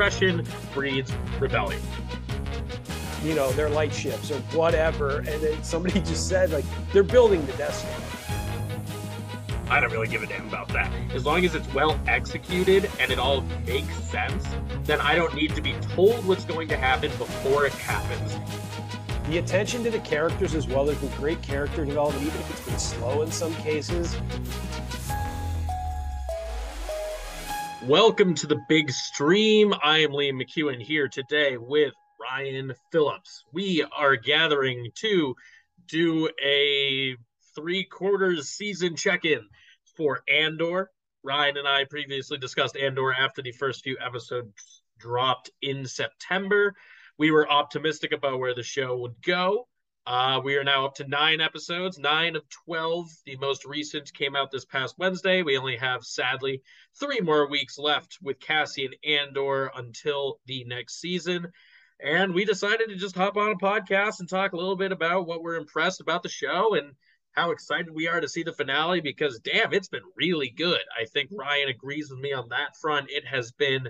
Oppression breeds rebellion. You know, they're light ships or whatever. And then somebody just said, like, they're building the Death Star. I don't really give a damn about that. As long as it's well executed and it all makes sense, then I don't need to be told what's going to happen before it happens. The attention to the characters as well. There's been great character development, even if it's been slow in some cases. Welcome to the big stream. I am Liam McKeone here today with Ryan Phillips. We are gathering to do a three quarters season check in for Andor. Ryan and I previously discussed Andor after the first few episodes dropped in September. We were optimistic about where the show would go. Uh, we are now up to nine episodes, nine of 12. The most recent came out this past Wednesday. We only have, sadly, three more weeks left with Cassian Andor until the next season. And we decided to just hop on a podcast and talk a little bit about what we're impressed about the show and how excited we are to see the finale because, damn, it's been really good. I think Ryan agrees with me on that front. It has been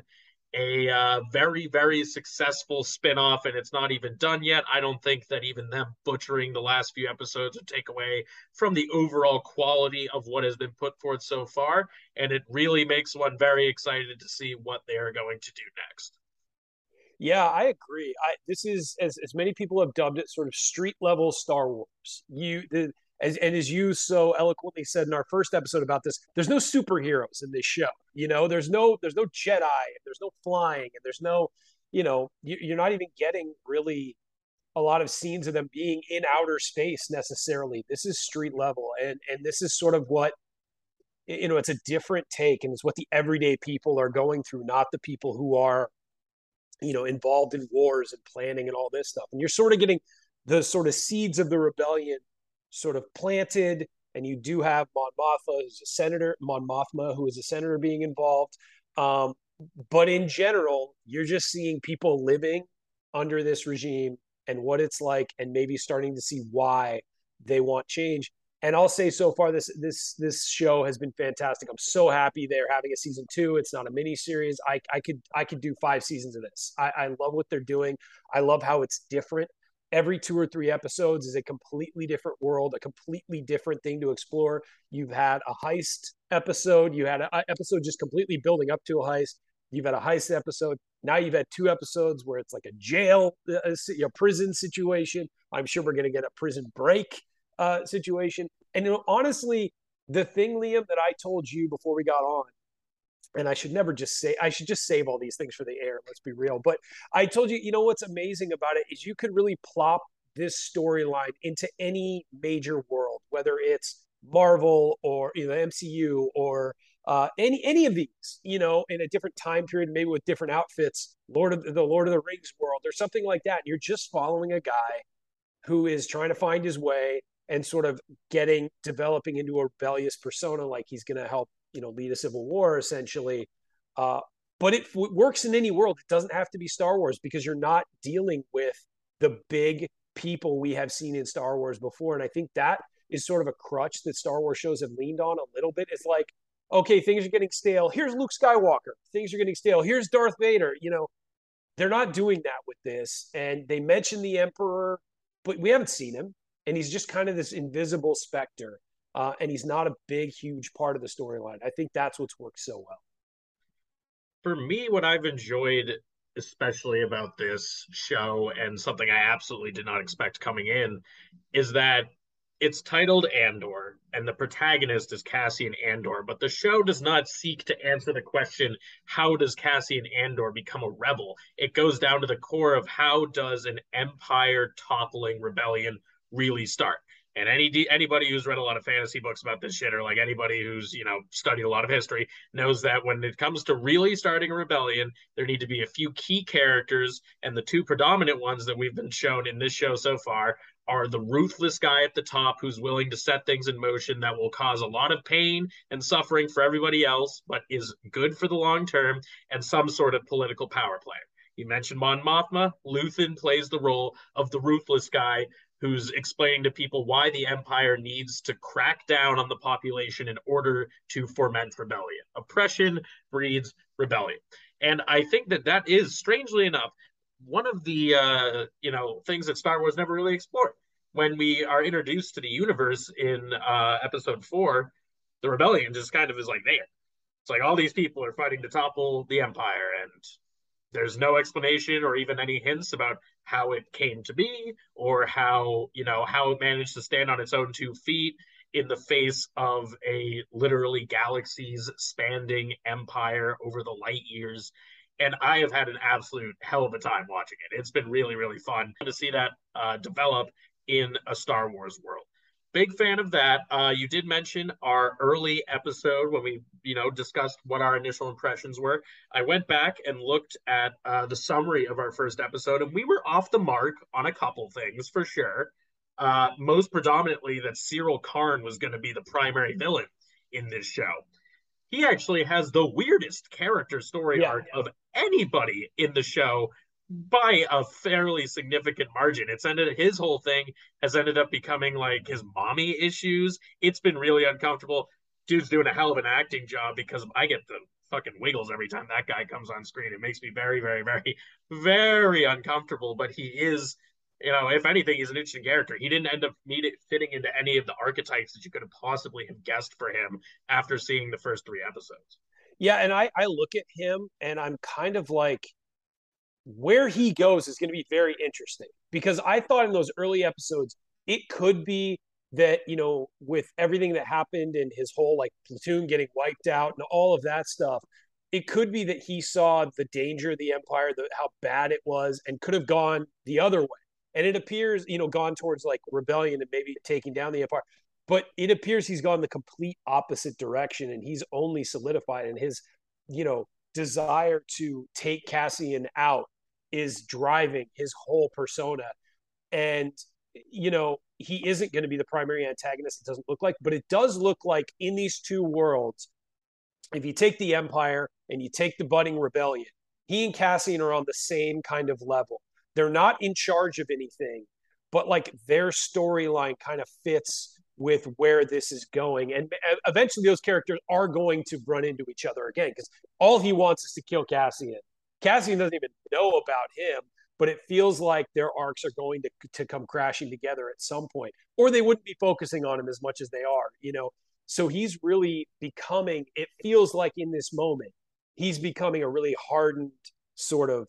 a uh, very, very successful spinoff, and it's not even done yet. I don't think that even them butchering the last few episodes would take away from the overall quality of what has been put forth so far. And it really makes one very excited to see what they are going to do next. Yeah, I agree. I this is as as many people have dubbed it, sort of street level Star Wars. You the as, and as you so eloquently said in our first episode about this, there's no superheroes in this show. You know, there's no there's no Jedi, and there's no flying, and there's no, you know, you, are not even getting really a lot of scenes of them being in outer space necessarily. This is street level, and and this is sort of what you know. It's a different take, and it's what the everyday people are going through, not the people who are, you know, involved in wars and planning and all this stuff. And you're sort of getting the sort of seeds of the rebellion sort of planted, and you do have Mon Mothma, who's a senator, Mon Mothma, who is a senator being involved. Um, but in general, you're just seeing people living under this regime and what it's like, and maybe starting to see why they want change. And I'll say so far this this this show has been fantastic. I'm so happy they're having a season two. It's not a mini series. I, I could I could do five seasons of this. I, I love what they're doing. I love how it's different every two or three episodes is a completely different world, a completely different thing to explore. You've had a heist episode, you had an episode just completely building up to a heist. You've had a heist episode. Now you've had two episodes where it's like a jail, uh, a, a prison situation. I'm sure we're going to get a prison break uh, situation. And you know, honestly, the thing, Liam, that I told you before we got on and I should never just say I should just save all these things for the air. Let's be real. But I told you, you know what's amazing about it is you could really plop this storyline into any major world, whether it's Marvel or you know MCU or uh, any any of these, you know, in a different time period, maybe with different outfits, Lord of the Lord of the Rings world or something like that. You're just following a guy who is trying to find his way and sort of getting developing into a rebellious persona, like he's going to help you know lead a civil war essentially. Uh, but it works in any world. It doesn't have to be star wars because you're not dealing with the big people we have seen in star wars before. And i think that is sort of a crutch that star wars shows have leaned on a little bit it's like okay things are getting stale. Here's luke skywalker. Things are getting stale. Here's darth vader. You know they're not doing that with this. And they mention the emperor but we haven't seen him. And he's just kind of this invisible specter uh, and he's not a big, huge part of the storyline. I think that's what's worked so well. For me, what I've enjoyed especially about this show and something I absolutely did not expect coming in is that it's titled Andor and the protagonist is Cassian Andor, but the show does not seek to answer the question how does Cassian Andor become a rebel? It goes down to the core of how does an empire toppling rebellion really start? And any anybody who's read a lot of fantasy books about this shit, or like anybody who's you know studied a lot of history, knows that when it comes to really starting a rebellion, there need to be a few key characters, and the two predominant ones that we've been shown in this show so far are the ruthless guy at the top who's willing to set things in motion that will cause a lot of pain and suffering for everybody else, but is good for the long term, and some sort of political power player. You mentioned Mon Mothma. Luthen plays the role of the ruthless guy who's explaining to people why the empire needs to crack down on the population in order to foment rebellion. Oppression breeds rebellion. And I think that that is, strangely enough, one of the uh, you know things that Star Wars never really explored. When we are introduced to the universe in uh, Episode Four, the rebellion just kind of is like there. It's like all these people are fighting to topple the Empire, and there's no explanation or even any hints about how it came to be or how you know how it managed to stand on its own two feet in the face of a literally galaxies spanning empire over the light years. And i have had an absolute hell of a time watching it. It's been really really fun to see that uh, develop in a star wars world. Big fan of that. Uh, you did mention our early episode when we, you know, discussed what our initial impressions were. I went back and looked at uh, the summary of our first episode, and we were off the mark on a couple things for sure. Uh, most predominantly, that Syril Karn was going to be the primary villain in this show. He actually has the weirdest character story yeah. arc of anybody in the show by a fairly significant margin. It's ended his whole thing has ended up becoming like his mommy issues. It's been really uncomfortable. Dude's doing a hell of an acting job because I get the fucking wiggles every time that guy comes on screen. It makes me very, very, very, very uncomfortable. But he is, you know, if anything, he's an interesting character. He didn't end up fitting into any of the archetypes that you could have possibly have guessed for him after seeing the first three episodes. Yeah, and I I look at him and I'm kind of like where he goes is going to be very interesting because I thought in those early episodes it could be that you know with everything that happened and his whole like platoon getting wiped out and all of that stuff it could be that he saw the danger of the empire the, how bad it was and could have gone the other way and it appears you know gone towards like rebellion and maybe taking down the empire but it appears he's gone the complete opposite direction and he's only solidified in his you know desire to take Cassian out is driving his whole persona. And, you know, he isn't going to be the primary antagonist, it doesn't look like, but it does look like in these two worlds, if you take the Empire and you take the budding rebellion, he and Cassian are on the same kind of level. They're not in charge of anything, but like their storyline kind of fits with where this is going. And eventually, those characters are going to run into each other again because all he wants is to kill Cassian. Cassian doesn't even know about him, but it feels like their arcs are going to, to come crashing together at some point, or they wouldn't be focusing on him as much as they are, you know. So he's really becoming, it feels like in this moment, he's becoming a really hardened sort of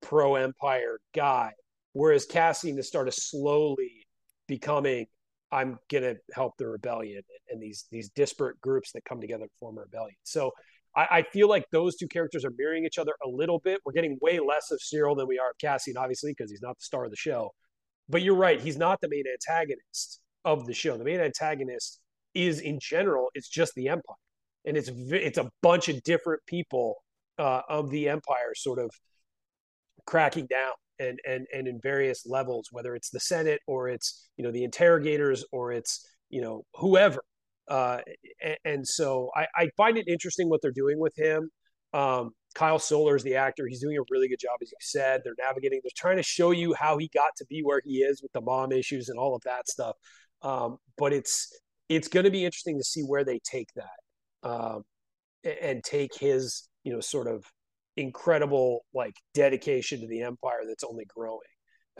pro empire guy. Whereas Cassian starting to slowly becoming I'm gonna help the rebellion and these these disparate groups that come together to form a rebellion. So I, I, feel like those two characters are mirroring each other a little bit. We're getting way less of Syril than we are of Cassian, obviously, because he's not the star of the show. But you're right, he's not the main antagonist of the show. The main antagonist is in general, it's just the Empire. And it's it's a bunch of different people uh, of the Empire sort of cracking down and and and in various levels, whether it's the Senate or it's you know the interrogators or it's you know whoever. Uh, and, so I, I, find it interesting what they're doing with him. Um, Kyle Soller is the actor. He's doing a really good job, as you said. They're navigating. They're trying to show you how he got to be where he is with the mom issues and all of that stuff. Um, but it's it's going to be interesting to see where they take that um, and take his you know sort of incredible like dedication to the empire that's only growing,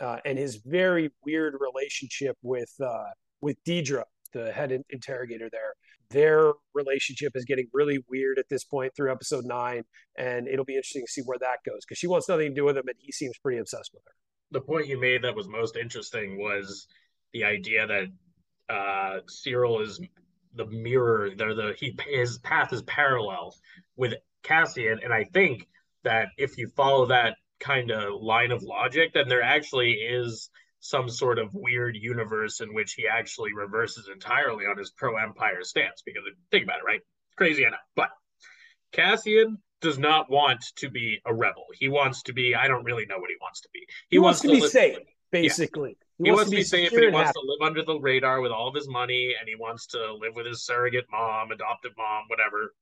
uh, and his very weird relationship with uh, with Dedra, the head interrogator there. their relationship is getting really weird at this point through episode nine, and it'll be interesting to see where that goes because she wants nothing to do with him, and he seems pretty obsessed with her. The point you made that was most interesting was the idea that uh, Syril is the mirror. They're the he his path is parallel with Cassian, and I think that if you follow that kind of line of logic, then there actually is some sort of weird universe in which he actually reverses entirely on his pro empire stance. Because think about it, right? Crazy enough. But Cassian does not want to be a rebel. He wants to be, I don't really know what he wants to be. He, he wants, wants, to, be safe, basically. Yeah. He, he, wants, to be, safe and he wants to live under the radar with all of his money and he wants to live with his surrogate mom, adoptive mom, whatever.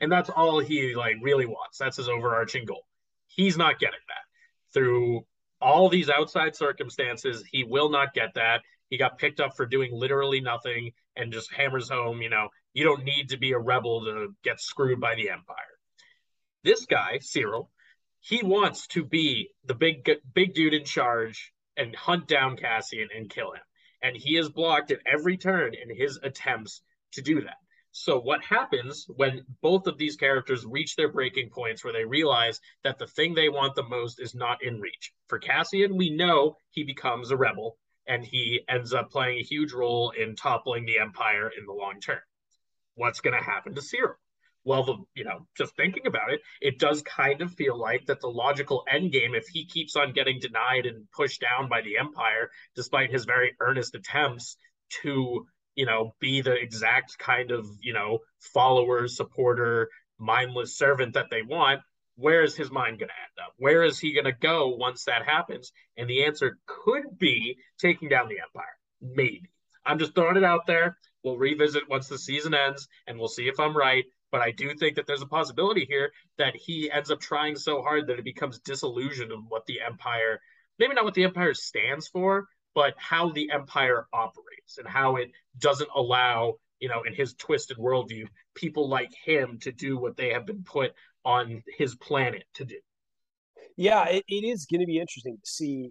And that's all he like really wants. That's his overarching goal. He's not getting that through all these outside circumstances, he will not get that. He got picked up for doing literally nothing and just hammers home, you know, you don't need to be a rebel to get screwed by the Empire. This guy, Syril, he wants to be the big big dude in charge and hunt down Cassian and kill him. And he is blocked at every turn in his attempts to do that. So, what happens when both of these characters reach their breaking points where they realize that the thing they want the most is not in reach? For Cassian, we know he becomes a rebel and he ends up playing a huge role in toppling the Empire in the long term. What's going to happen to Syril? Well, the you know, just thinking about it, it does kind of feel like that the logical end game, if he keeps on getting denied and pushed down by the Empire, despite his very earnest attempts to you know, be the exact kind of, you know, follower, supporter, mindless servant that they want, where is his mind going to end up? Where is he going to go once that happens? And the answer could be taking down the Empire. Maybe. I'm just throwing it out there. We'll revisit once the season ends and we'll see if I'm right. But I do think that there's a possibility here that he ends up trying so hard that it becomes disillusioned of what the Empire, maybe not what the Empire stands for, but how the empire operates and how it doesn't allow, you know, in his twisted worldview, people like him to do what they have been put on his planet to do. Yeah, it, it is going to be interesting to see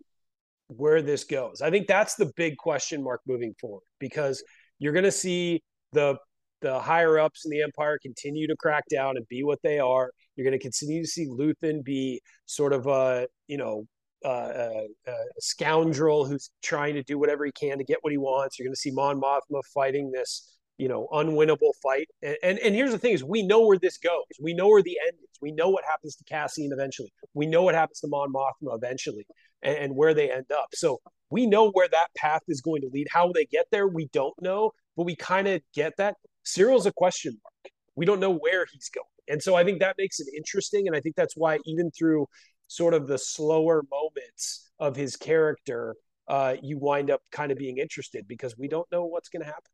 where this goes. I think that's the big question mark moving forward because you're going to see the the higher ups in the empire continue to crack down and be what they are. You're going to continue to see Luthen be sort of a you know a, a, scoundrel who's trying to do whatever he can to get what he wants. You're going to see Mon Mothma fighting this, you know, unwinnable fight. And, and and here's the thing: is we know where this goes. We know where the end is. We know what happens to Cassian eventually. We know what happens to Mon Mothma eventually, and, and where they end up. So we know where that path is going to lead. How they get there, we don't know, but we kind of get that. Syril's a question mark. We don't know where he's going. And so I think that makes it interesting. And I think that's why even through sort of the slower moments of his character, uh, you wind up kind of being interested because we don't know what's going to happen.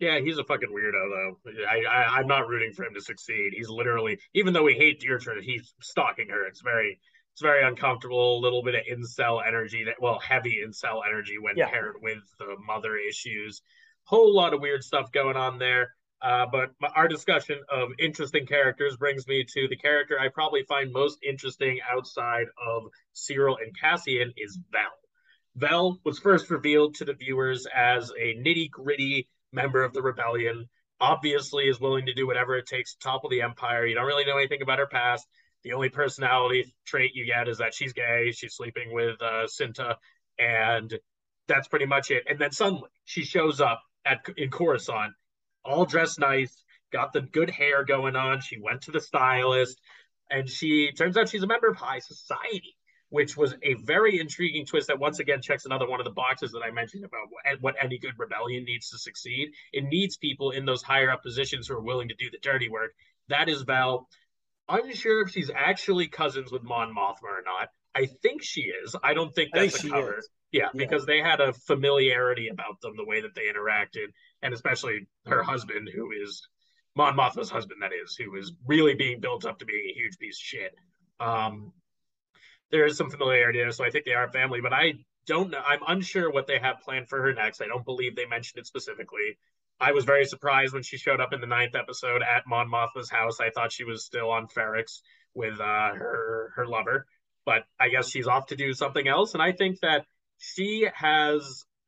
Yeah, he's a fucking weirdo though. I, I am not rooting for him to succeed. He's literally, even though we hate Dedra, he's stalking her. It's very it's very uncomfortable. A little bit of incel energy that well, heavy incel energy when yeah. paired with the mother issues. Whole lot of weird stuff going on there. Uh, but our discussion of interesting characters brings me to the character I probably find most interesting outside of Syril and Cassian is Vel. Vel was first revealed to the viewers as a nitty gritty member of the rebellion. Obviously, is willing to do whatever it takes to topple the empire. You don't really know anything about her past. The only personality trait you get is that she's gay. She's sleeping with uh, Cinta, and that's pretty much it. And then suddenly she shows up at in Coruscant all dressed nice, got the good hair going on. She went to the stylist, and she turns out she's a member of high society, which was a very intriguing twist that once again checks another one of the boxes that I mentioned about what, any good rebellion needs to succeed. It needs people in those higher up positions who are willing to do the dirty work. That is Vel. Unsure if she's actually cousins with Mon Mothma or not. I think she is. I don't think that's think a cover. Yeah, yeah, because they had a familiarity about them, the way that they interacted and especially her husband, who is Mon Mothma's husband, that is, who is really being built up to being a huge piece of shit. Um, there is some familiarity there, so I think they are family, but I don't know. I'm unsure what they have planned for her next. I don't believe they mentioned it specifically. I was very surprised when she showed up in the ninth episode at Mon Mothma's house. I thought she was still on Ferrix with uh, her her lover, but I guess she's off to do something else. And I think that she has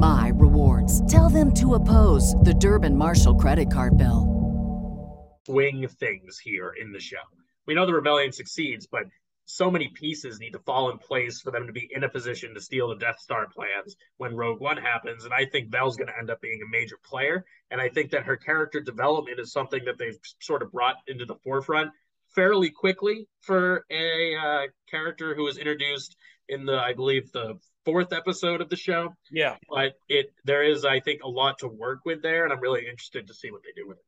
my rewards. Tell them to oppose the Durbin Marshall credit card bill. Swing things here in the show. We know the rebellion succeeds, but so many pieces need to fall in place for them to be in a position to steal the Death Star plans when Rogue One happens. And I think Vel's going to end up being a major player. And I think that her character development is something that they've sort of brought into the forefront fairly quickly for a uh, character who was introduced in the, I believe, the fourth episode of the show. Yeah. But it there is, I think, a lot to work with there, and I'm really interested to see what they do with it.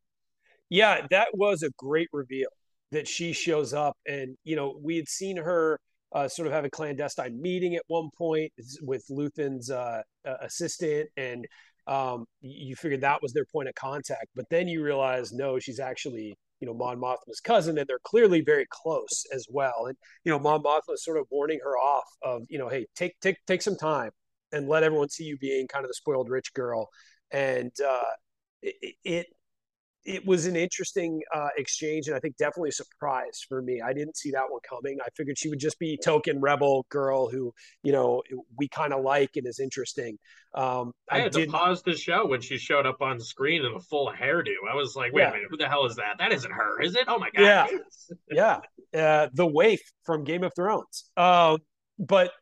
Yeah, that was a great reveal that she shows up, and you know we had seen her uh, sort of have a clandestine meeting at one point with Luthen's uh, assistant, and um, you figured that was their point of contact. But then you realize, no, she's actually you know Mon Mothma's cousin, and they're clearly very close as well. And you know Mon Mothma is sort of warning her off of you know, hey, take take take some time and let everyone see you being kind of the spoiled rich girl. And uh, it, it it was an interesting uh, exchange, and I think definitely a surprise for me. I didn't see that one coming. I figured she would just be token rebel girl who, you know, we kind of like and is interesting. Um, I, I had to pause the show when she showed up on screen in a full hairdo. I was like, wait yeah. a minute, who the hell is that? That isn't her, is it? Oh my god! Yeah, yeah, uh, the waif from Game of Thrones. Um, but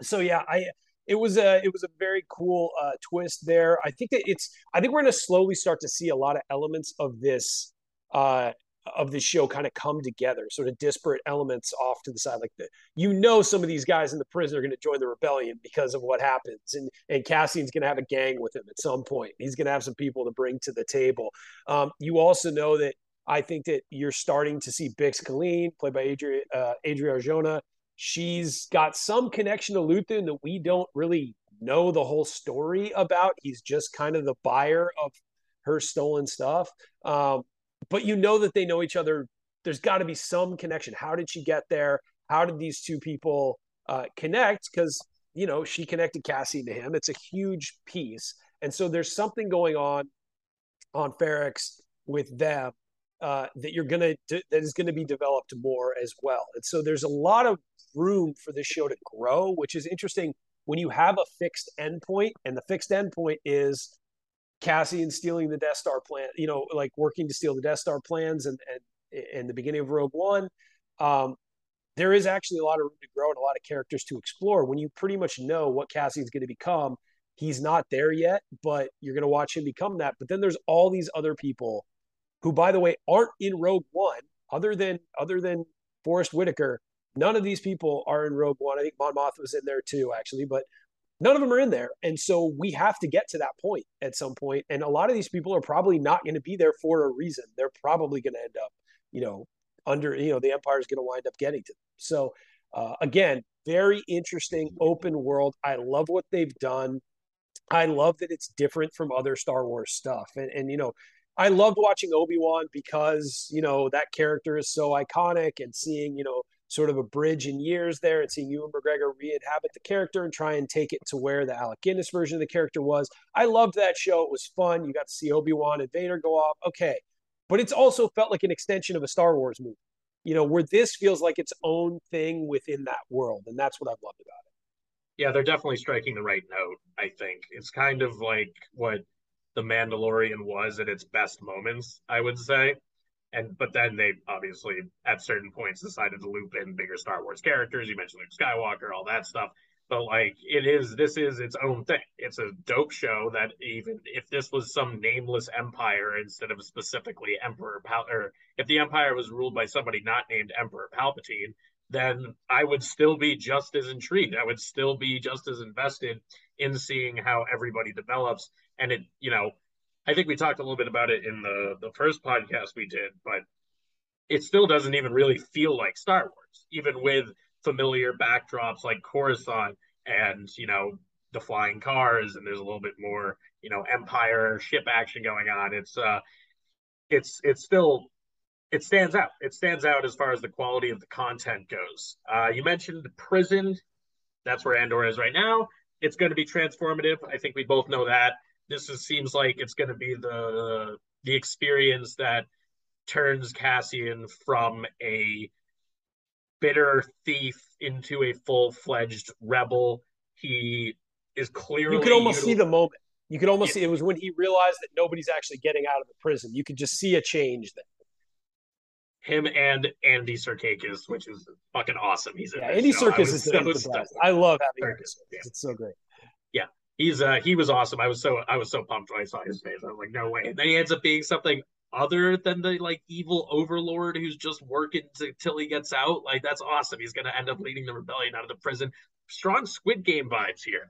so yeah, I it was a it was a very cool uh, twist there. I think that it's I think we're going to slowly start to see a lot of elements of this uh, of this show kind of come together, sort of disparate elements off to the side. Like the, you know, some of these guys in the prison are going to join the rebellion because of what happens, and and Cassian's going to have a gang with him at some point. He's going to have some people to bring to the table. Um, you also know that I think that you're starting to see Bix Caleen, played by Adria uh, Adria Arjona, she's got some connection to Luthen that we don't really know the whole story about. He's just kind of the buyer of her stolen stuff. Um, but you know that they know each other. There's got to be some connection. How did she get there? How did these two people uh, connect? Because, you know, she connected Cassie to him. It's a huge piece. And so there's something going on on Ferrix with them uh, that you're gonna that is gonna be developed more as well. And so there's a lot of room for this show to grow, which is interesting when you have a fixed endpoint, and the fixed endpoint is Cassian stealing the Death Star plan, you know, like working to steal the Death Star plans and and in the beginning of Rogue One. Um, there is actually a lot of room to grow and a lot of characters to explore when you pretty much know what Cassian's going to become. He's not there yet, but you're going to watch him become that. But then there's all these other people who, by the way, aren't in Rogue One, other than other than Forest Whitaker, None of these people are in Rogue One. I think Mon Moth was in there too, actually, but none of them are in there. And so we have to get to that point at some point. And a lot of these people are probably not going to be there for a reason. They're probably going to end up, you know, under, you know, the Empire is going to wind up getting to them. So uh, again, very interesting open world. I love what they've done. I love that it's different from other Star Wars stuff. And, and you know, I loved watching Obi Wan because you know that character is so iconic, and seeing you know sort of a bridge in years there and seeing Ewan McGregor re-inhabit the character and try and take it to where the Alec Guinness version of the character was. I loved that show. It was fun. You got to see Obi-Wan and Vader go off. Okay. But it's also felt like an extension of a Star Wars movie, you know, where this feels like its own thing within that world. And that's what I've loved about it. Yeah, they're definitely striking the right note, I think. It's kind of like what The Mandalorian was at its best moments, I would say and but then they obviously at certain points decided to loop in bigger Star Wars characters. You mentioned Luke Skywalker, all that stuff. But like it is, this is its own thing. It's a dope show that even if this was some nameless empire instead of specifically Emperor Pal, or if the empire was ruled by somebody not named Emperor Palpatine, then I would still be just as intrigued. I would still be just as invested in seeing how everybody develops. And it, you know, I think we talked a little bit about it in the the first podcast we did, but it still doesn't even really feel like Star Wars, even with familiar backdrops like Coruscant and you know the flying cars, and there's a little bit more you know Empire ship action going on. It's uh, it's it's still it stands out. It stands out as far as the quality of the content goes. Uh, you mentioned prison. That's where Andor is right now. It's going to be transformative. I think we both know that. This is, seems like it's going to be the the experience that turns Cassian from a bitter thief into a full fledged rebel. He is clearly. You could almost see the moment. You could almost yeah. see it was when he realized that nobody's actually getting out of the prison. You could just see a change there. Him and Andy Serkis, which is fucking awesome. He's yeah, Andy Serkis is so the best. I love having Serkis. Yeah. It's so great. Yeah, he's uh he was awesome. I was so I was so pumped when I saw his face. I was like, no way. And then he ends up being something other than the like evil overlord who's just working to, till he gets out. Like that's awesome. He's gonna end up leading the rebellion out of the prison. Strong Squid Game vibes here.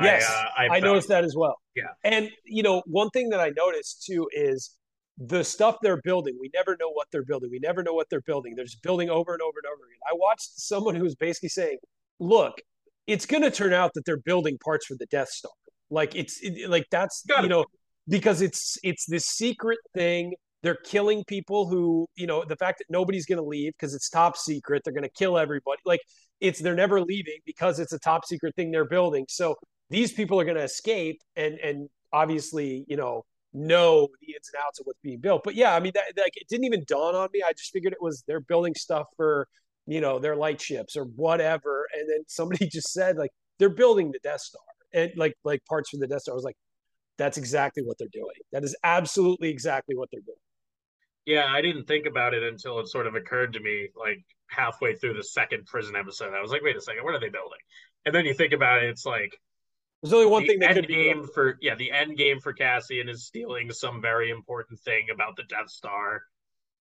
Yes, I, uh, I, I noticed that as well. Yeah, and you know one thing that I noticed too is the stuff they're building. We never know what they're building. We never know what they're building. They're just building over and over and over again. I watched someone who was basically saying, "Look, it's going to turn out that they're building parts for the Death Star. Like it's it, like that's Got you it. know because it's it's this secret thing they're killing people who, you know, the fact that nobody's going to leave because it's top secret, they're going to kill everybody. Like it's they're never leaving because it's a top secret thing they're building. So these people are going to escape and and obviously, you know, know the ins and outs of what's being built. But yeah, I mean, that, like it didn't even dawn on me. I just figured it was they're building stuff for you know their light ships or whatever. And then somebody just said like they're building the Death Star and like like parts for the Death Star. I was like, that's exactly what they're doing. That is absolutely exactly what they're doing. Yeah, I didn't think about it until it sort of occurred to me like halfway through the second prison episode. I was like, wait a second, what are they building? And then you think about it, it's like there's only one the thing that could be game for yeah, the end game for Cassian is stealing some very important thing about the Death Star.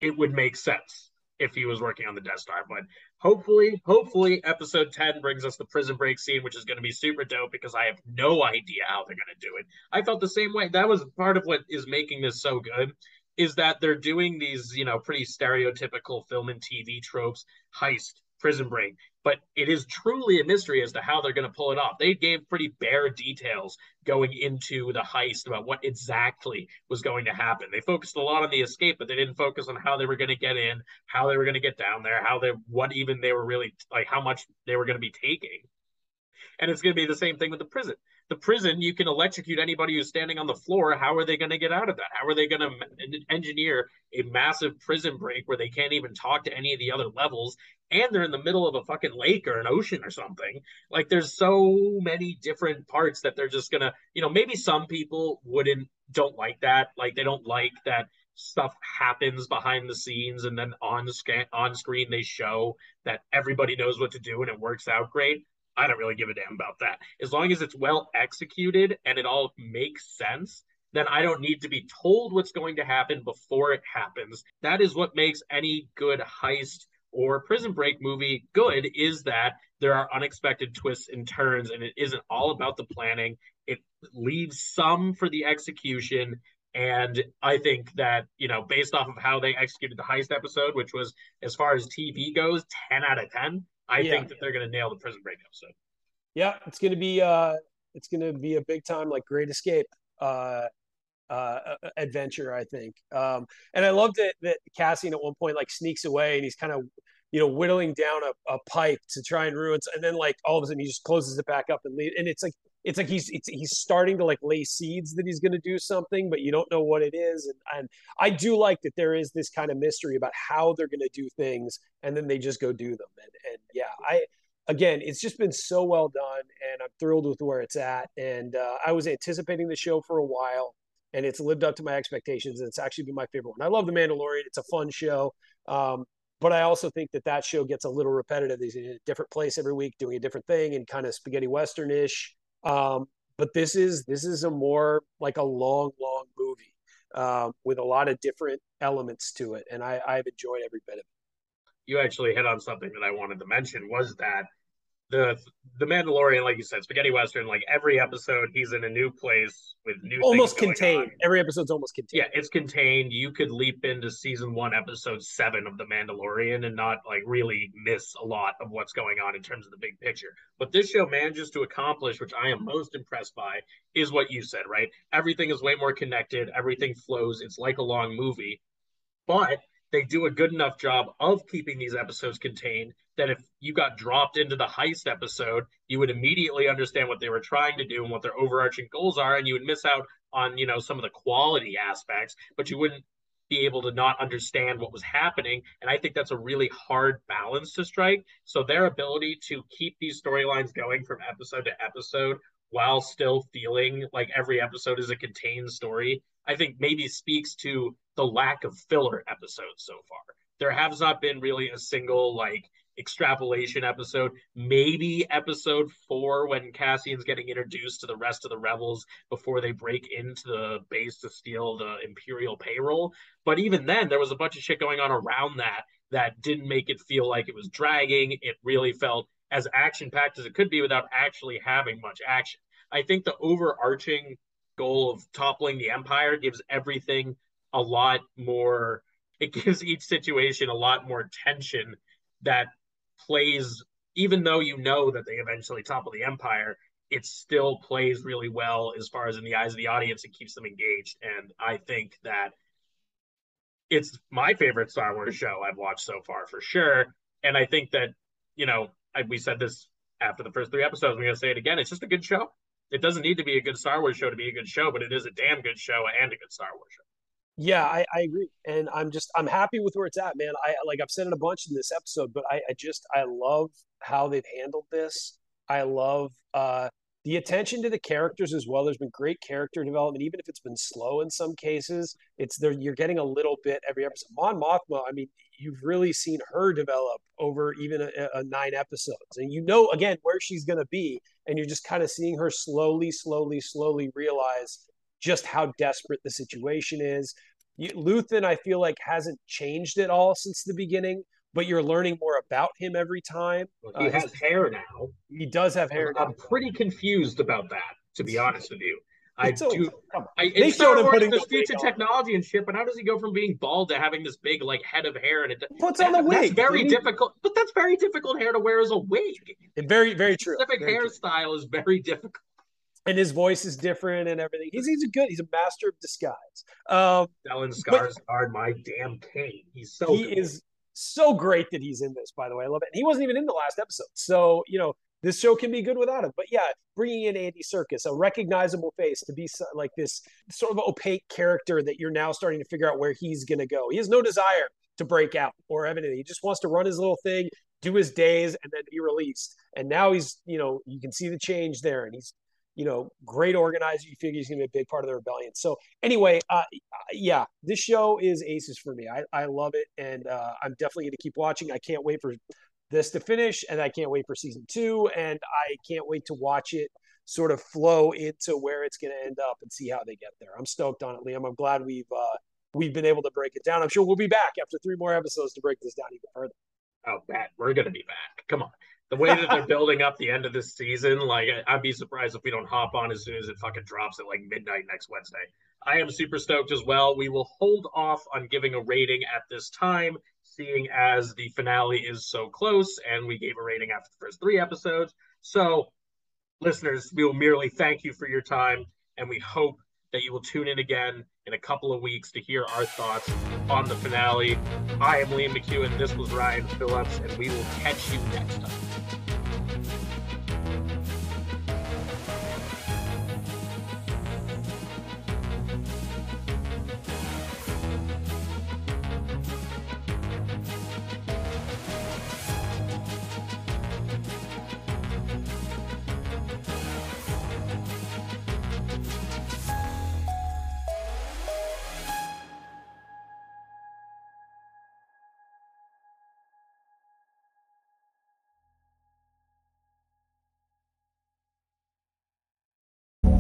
It would make sense if he was working on the Death Star, but hopefully, hopefully, episode 10 brings us the prison break scene, which is going to be super dope because I have no idea how they're going to do it. I felt the same way. That was part of what is making this so good is that they're doing these, you know, pretty stereotypical film and TV tropes, heist, prison break, but it is truly a mystery as to how they're going to pull it off. They gave pretty bare details going into the heist about what exactly was going to happen. They focused a lot on the escape, but they didn't focus on how they were going to get in, how they were going to get down there, how they, what even they were really like, how much they were going to be taking. And it's going to be the same thing with the prison the prison, you can electrocute anybody who's standing on the floor. How are they going to get out of that? How are they going to engineer a massive prison break where they can't even talk to any of the other levels? And they're in the middle of a fucking lake or an ocean or something. Like, there's so many different parts that they're just going to, you know, maybe some people wouldn't, don't like that. Like, they don't like that stuff happens behind the scenes and then on scan on screen they show that everybody knows what to do and it works out great I don't really give a damn about that. As long as it's well executed and it all makes sense, then I don't need to be told what's going to happen before it happens. That is what makes any good heist or prison break movie good is that there are unexpected twists and turns and it isn't all about the planning. It leaves some for the execution and I think that, you know, based off of how they executed the heist episode, which was as far as TV goes, 10 out of 10, I yeah. think that they're going to nail the prison break episode. Yeah, it's going to be uh, it's going to be a big time like Great Escape uh, uh, adventure. I think, um, and I loved it that Cassian at one point like sneaks away and he's kind of you know whittling down a, a pipe to try and ruin, it. and then like all of a sudden he just closes it back up and leave, and it's like it's like he's it's, he's starting to like lay seeds that he's going to do something, but you don't know what it is. And, and I do like that there is this kind of mystery about how they're going to do things, and then they just go do them. And and yeah, I again, it's just been so well done, and I'm thrilled with where it's at. And uh, I was anticipating the show for a while, and it's lived up to my expectations. And it's actually been my favorite one. I love The Mandalorian; it's a fun show. Um, but I also think that that show gets a little repetitive. He's in a different place every week, doing a different thing, and kind of spaghetti western-ish. Um, but this is this is a more like a long, long movie uh, with a lot of different elements to it, and I, I've enjoyed every bit of it. You actually hit on something that I wanted to mention was that the the Mandalorian, like you said, spaghetti western. Like every episode, he's in a new place with new almost contained. Every episode's almost contained. Yeah, it's contained. You could leap into season one, episode seven of the Mandalorian, and not like really miss a lot of what's going on in terms of the big picture. But this show manages to accomplish, which I am most impressed by, is what you said. Right, everything is way more connected. Everything flows. It's like a long movie but they do a good enough job of keeping these episodes contained that if you got dropped into the heist episode, you would immediately understand what they were trying to do and what their overarching goals are, and you would miss out on you know some of the quality aspects, but you wouldn't be able to not understand what was happening. And I think that's a really hard balance to strike. So their ability to keep these storylines going from episode to episode while still feeling like every episode is a contained story, I think maybe speaks to the lack of filler episodes so far. There has not been really a single like extrapolation episode, maybe episode four when Cassian's getting introduced to the rest of the rebels before they break into the base to steal the Imperial payroll. But even then, there was a bunch of shit going on around that that didn't make it feel like it was dragging. It really felt as action packed as it could be without actually having much action. I think the overarching goal of toppling the Empire gives everything a lot more. It gives each situation a lot more tension that plays, even though you know that they eventually topple the empire, it still plays really well as far as in the eyes of the audience. It keeps them engaged, and I think that it's my favorite Star Wars show I've watched so far for sure. And I think that you know I, we said this after the first three episodes. We're gonna say it again. It's just a good show. It doesn't need to be a good Star Wars show to be a good show, but it is a damn good show and a good Star Wars show. Yeah, I, I agree, and I'm just I'm happy with where it's at, man. I like I've said it a bunch in this episode, but I, I just I love how they've handled this. I love uh, the attention to the characters as well. There's been great character development, even if it's been slow in some cases. It's there. You're getting a little bit every episode. Mon Mothma. I mean, you've really seen her develop over even a, a nine episodes, and you know again where she's going to be, and you're just kind of seeing her slowly, slowly, slowly realize just how desperate the situation is. Luthen, I feel like, hasn't changed at all since the beginning, but you're learning more about him every time. He uh, has hair now. He does have hair. I'm, I'm pretty confused about that, to be honest with you. I so, do. I, they showed him putting the future technology and shit, but how does he go from being bald to having this big like head of hair and it puts on the wig? That's very difficult, but that's very difficult hair to wear as a wig. And very, very true. Specific very hairstyle true. is very difficult and his voice is different and everything. He's he's a good. He's a master of disguise. Um, Stellan Skarsgård, my damn king. He's so. He good. is so great that he's in this. By the way, I love it. And he wasn't even in the last episode, so you know this show can be good without him. But yeah, bringing in Andy Serkis, a recognizable face, to be like this sort of opaque character that you're now starting to figure out where he's going to go. He has no desire to break out or anything. He just wants to run his little thing, do his days, and then be released. And now he's, you know, you can see the change there, and he's you know, great organizer. You figure he's going to be a big part of the rebellion. So anyway, uh, yeah, this show is aces for me. I, I love it, and uh, I'm definitely going to keep watching. I can't wait for this to finish, and I can't wait for season two, and I can't wait to watch it sort of flow into where it's going to end up and see how they get there. I'm stoked on it, Liam. I'm glad we've uh, we've been able to break it down. I'm sure we'll be back after three more episodes to break this down even further. Oh, bet we're going to be back. Come on the way that they're building up the end of this season, like I'd be surprised if we don't hop on as soon as it fucking drops at like midnight next Wednesday. I am super stoked as well. We will hold off on giving a rating at this time, seeing as the finale is so close and we gave a rating after the first three episodes. So, listeners, we will merely thank you for your time and we hope that you will tune in again in a couple of weeks to hear our thoughts on the finale. I am Liam McKeone. This was Ryan Phillips, and we will catch you next time.